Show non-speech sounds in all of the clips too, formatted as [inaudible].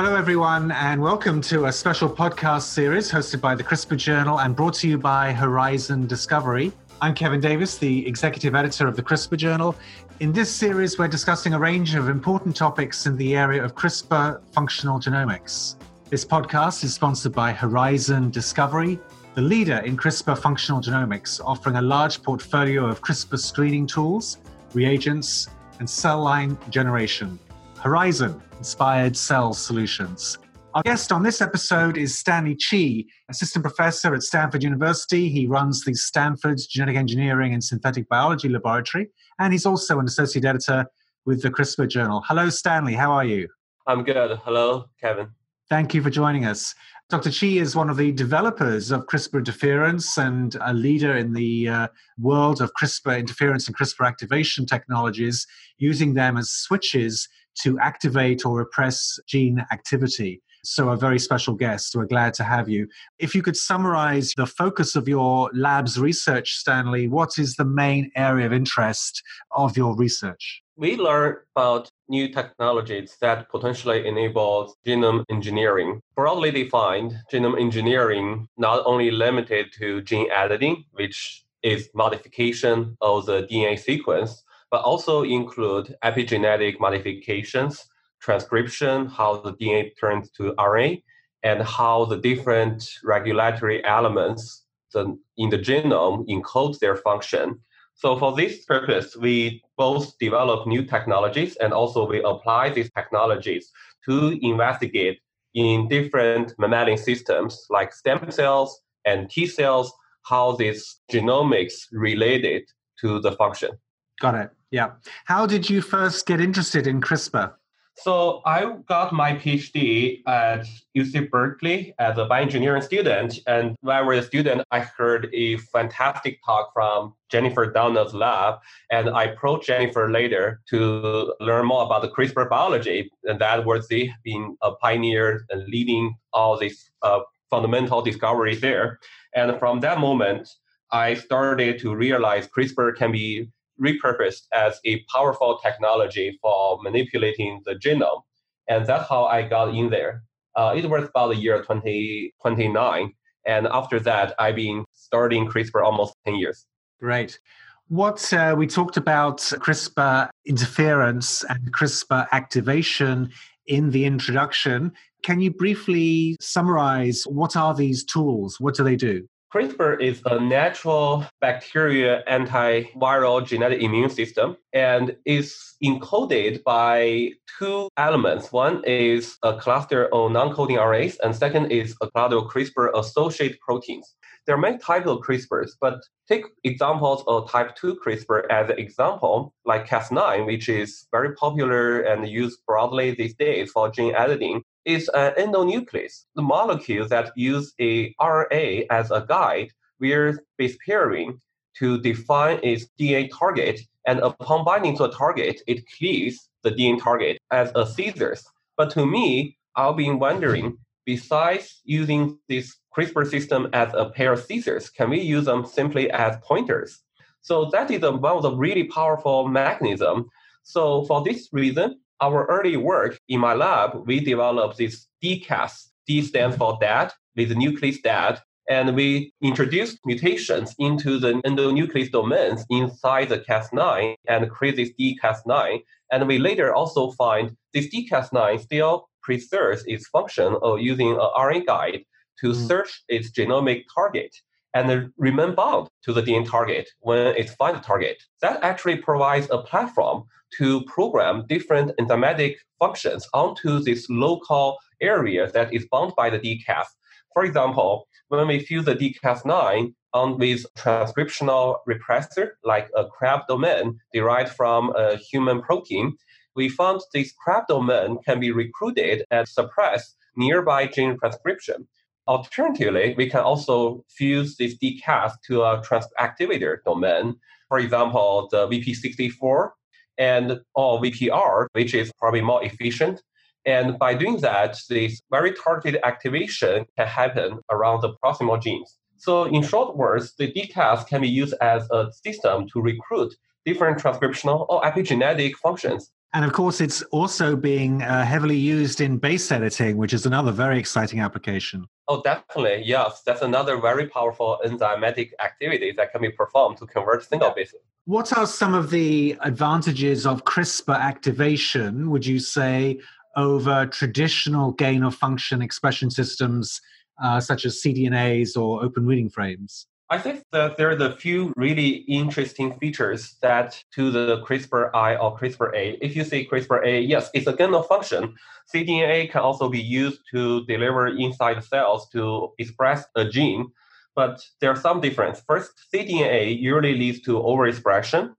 Hello, everyone, and welcome to a special podcast series hosted by the CRISPR Journal and brought to you by Horizon Discovery. I'm Kevin Davis, the executive editor of the CRISPR Journal. In this series, we're discussing a range of important topics in the area of CRISPR functional genomics. This podcast is sponsored by Horizon Discovery, the leader in CRISPR functional genomics, offering a large portfolio of CRISPR screening tools, reagents, and cell line generation. Horizon inspired cell solutions. Our guest on this episode is Stanley Chi, assistant professor at Stanford University. He runs the Stanford Genetic Engineering and Synthetic Biology Laboratory, and he's also an associate editor with the CRISPR Journal. Hello, Stanley. How are you? I'm good. Hello, Kevin. Thank you for joining us. Dr. Chi is one of the developers of CRISPR interference and a leader in the uh, world of CRISPR interference and CRISPR activation technologies, using them as switches to activate or repress gene activity. So, a very special guest. We're glad to have you. If you could summarize the focus of your lab's research, Stanley, what is the main area of interest of your research? We learn about new technologies that potentially enable genome engineering. Broadly defined, genome engineering not only limited to gene editing, which is modification of the DNA sequence, but also include epigenetic modifications, transcription, how the DNA turns to RNA, and how the different regulatory elements in the genome encode their function. So for this purpose, we both develop new technologies and also we apply these technologies to investigate in different mammalian systems like stem cells and T cells, how this genomics related to the function. Got it. Yeah. How did you first get interested in CRISPR? So I got my PhD at UC Berkeley as a bioengineering student. And when I was a student, I heard a fantastic talk from Jennifer Doudna's lab. And I approached Jennifer later to learn more about the CRISPR biology. And that was the being a pioneer and leading all these uh, fundamental discoveries there. And from that moment, I started to realize CRISPR can be repurposed as a powerful technology for manipulating the genome. And that's how I got in there. Uh, it was about the year 2029. and after that, I've been starting CRISPR almost 10 years. Great. What uh, we talked about CRISPR interference and CRISPR activation in the introduction. Can you briefly summarize what are these tools? What do they do? CRISPR is a natural bacteria antiviral genetic immune system and is encoded by two elements. One is a cluster of non-coding RNAs, and second is a cluster of CRISPR-associated proteins. There are many types of CRISPRs, but take examples of type 2 CRISPR as an example, like Cas9, which is very popular and used broadly these days for gene editing is an endonuclease, the molecule that use a RNA as a guide via base pairing to define its DNA target. And upon binding to a target, it cleaves the DNA target as a scissors. But to me, I've been wondering, besides using this CRISPR system as a pair of scissors, can we use them simply as pointers? So that is one of the really powerful mechanism. So for this reason, our early work in my lab, we developed this DCAS. D stands for dad with nucleus dad. And we introduced mutations into the endonuclease domains inside the Cas9 and create this DCAS9. And we later also find this DCAS9 still preserves its function of using an RNA guide to mm. search its genomic target and remain bound to the DNA target when it finds the target. That actually provides a platform to program different enzymatic functions onto this local area that is bound by the DCAS. For example, when we fuse the DCAS9 on with transcriptional repressor like a CRAB domain derived from a human protein, we found this CRAB domain can be recruited and suppress nearby gene transcription. Alternatively, we can also fuse this DCAS to a transactivator domain. For example, the VP64 and or VPR, which is probably more efficient. And by doing that, this very targeted activation can happen around the proximal genes. So in short words, the DCAS can be used as a system to recruit different transcriptional or epigenetic functions And of course, it's also being uh, heavily used in base editing, which is another very exciting application. Oh, definitely. Yes. That's another very powerful enzymatic activity that can be performed to convert single bases. What are some of the advantages of CRISPR activation, would you say, over traditional gain of function expression systems uh, such as cDNAs or open reading frames? I think that there are the few really interesting features that to the CRISPR-I or CRISPR-A. If you say CRISPR-A, yes, it's a gain of function. cDNA can also be used to deliver inside cells to express a gene, but there's some difference. First, cDNA usually leads to overexpression,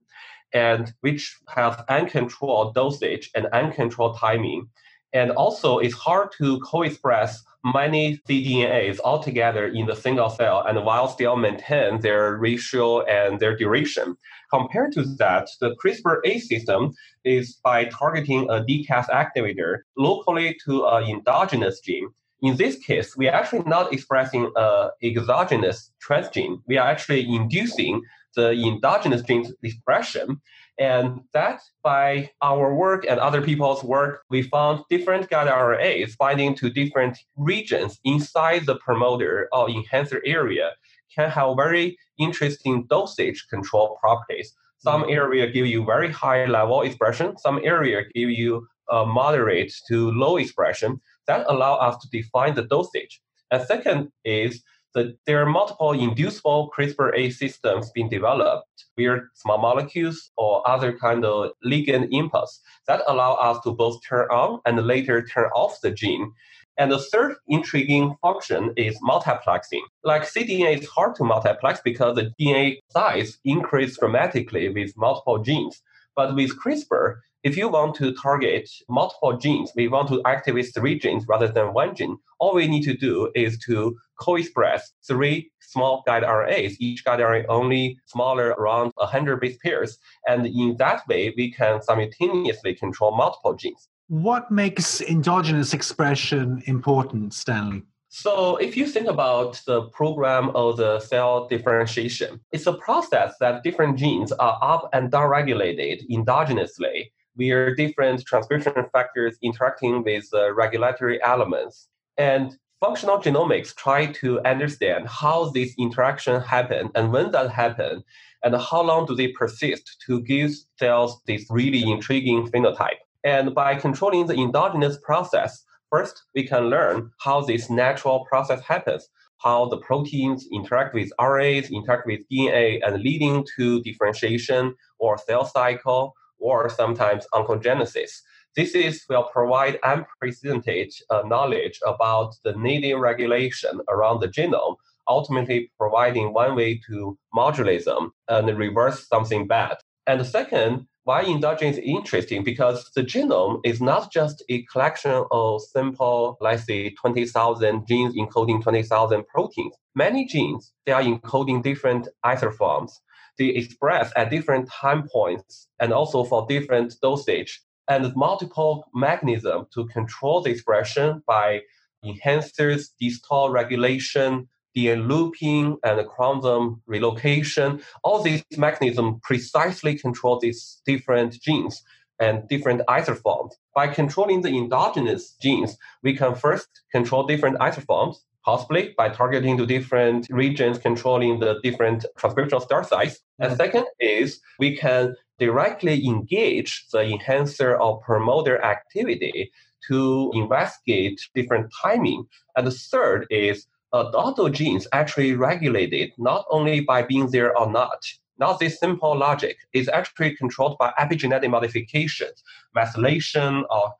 and which has uncontrolled dosage and uncontrolled timing. And also, it's hard to co-express many cDNAs altogether in the single cell and while still maintain their ratio and their duration. Compared to that, the CRISPR-A system is by targeting a DCAS activator locally to an endogenous gene. In this case, we are actually not expressing an exogenous transgene. We are actually inducing the endogenous gene expression. And that by our work and other people's work, we found different guide RNAs binding to different regions inside the promoter or enhancer area can have very interesting dosage control properties. Some mm-hmm. area give you very high level expression, some area give you a moderate to low expression. That allow us to define the dosage. And second is that there are multiple inducible CRISPR-A systems being developed via small molecules or other kind of ligand impulse that allow us to both turn on and later turn off the gene. And the third intriguing function is multiplexing. Like cDNA is hard to multiplex because the DNA size increases dramatically with multiple genes. But with CRISPR, if you want to target multiple genes, we want to activate three genes rather than one gene, all we need to do is to co-express three small guide RNAs, each guide RNA only smaller around 100 base pairs. And in that way, we can simultaneously control multiple genes. What makes endogenous expression important, Stanley? So if you think about the program of the cell differentiation, it's a process that different genes are up and down regulated endogenously via different transcription factors interacting with uh, regulatory elements. And functional genomics try to understand how this interaction happen and when that happen and how long do they persist to give cells this really intriguing phenotype. And by controlling the endogenous process, first we can learn how this natural process happens, how the proteins interact with RNAs, interact with DNA, and leading to differentiation or cell cycle or sometimes oncogenesis. This is will provide unprecedented uh, knowledge about the native regulation around the genome, ultimately providing one way to modulate them and reverse something bad. And second, why endogenous is interesting because the genome is not just a collection of simple, let's say, 20,000 genes encoding 20,000 proteins. Many genes, they are encoding different isoforms. They express at different time points and also for different dosage and multiple mechanisms to control the expression by enhancers, distal regulation, DNA looping, and chromosome relocation. All these mechanisms precisely control these different genes and different isoforms. By controlling the endogenous genes, we can first control different isoforms, possibly by targeting to different regions controlling the different transcriptional start sites. Mm-hmm. And second is we can directly engage the enhancer or promoter activity to investigate different timing. And the third is uh, autogenes actually regulated not only by being there or not, not this simple logic. is actually controlled by epigenetic modifications, methylation or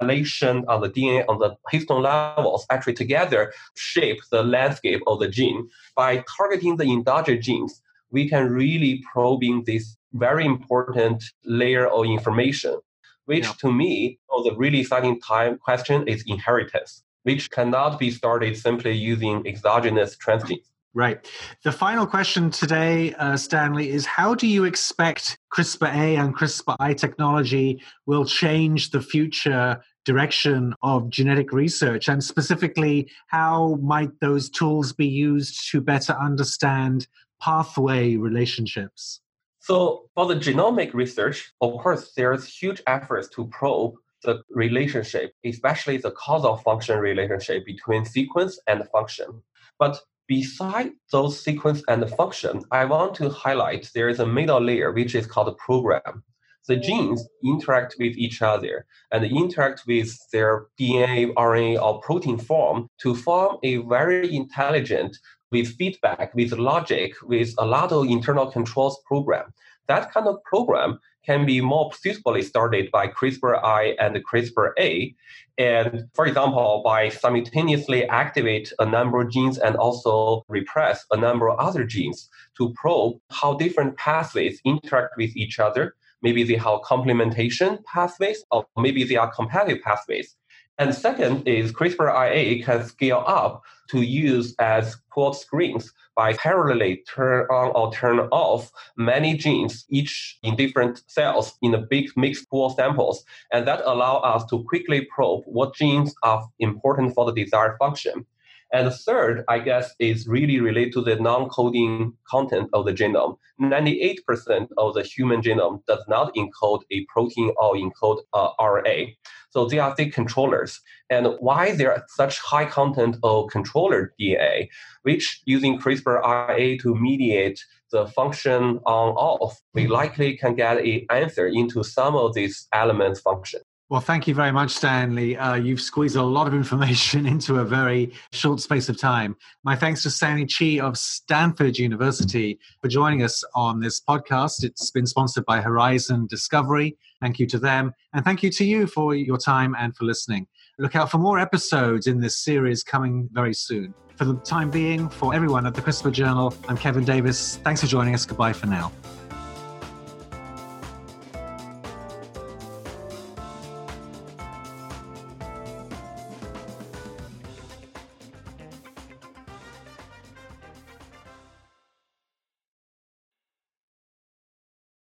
methylation on the DNA on the histone levels actually together shape the landscape of the gene. By targeting the endogenous genes, we can really probing this very important layer of information, which yeah. to me, oh, the really exciting time question is inheritance, which cannot be started simply using exogenous transgenes. Right. The final question today, uh, Stanley, is how do you expect CRISPR A and CRISPR I technology will change the future direction of genetic research? And specifically, how might those tools be used to better understand pathway relationships? So for the genomic research, of course, there's huge efforts to probe the relationship, especially the causal function relationship between sequence and function. But beside those sequence and function, I want to highlight there is a middle layer which is called a program. The genes interact with each other and interact with their DNA, RNA, or protein form to form a very intelligent, with feedback, with logic, with a lot of internal controls program. That kind of program can be more suitably started by CRISPR-I and CRISPR-A. And for example, by simultaneously activate a number of genes and also repress a number of other genes to probe how different pathways interact with each other. Maybe they have complementation pathways, or maybe they are competitive pathways. And second is CRISPR-IA can scale up to use as pooled screens by parallelly turn on or turn off many genes, each in different cells in a big mixed pool samples. And that allow us to quickly probe what genes are important for the desired function. And the third, I guess, is really related to the non-coding content of the genome. 98% of the human genome does not encode a protein or encode RNA. So they are the controllers. And why there are such high content of controller DNA, which using CRISPR-RNA to mediate the function on off, we likely can get an answer into some of these elements function. Well, thank you very much, Stanley. Uh, you've squeezed a lot of information [laughs] into a very short space of time. My thanks to Stanley Chi of Stanford University for joining us on this podcast. It's been sponsored by Horizon Discovery. Thank you to them. And thank you to you for your time and for listening. Look out for more episodes in this series coming very soon. For the time being, for everyone at the CRISPR Journal, I'm Kevin Davis. Thanks for joining us. Goodbye for now.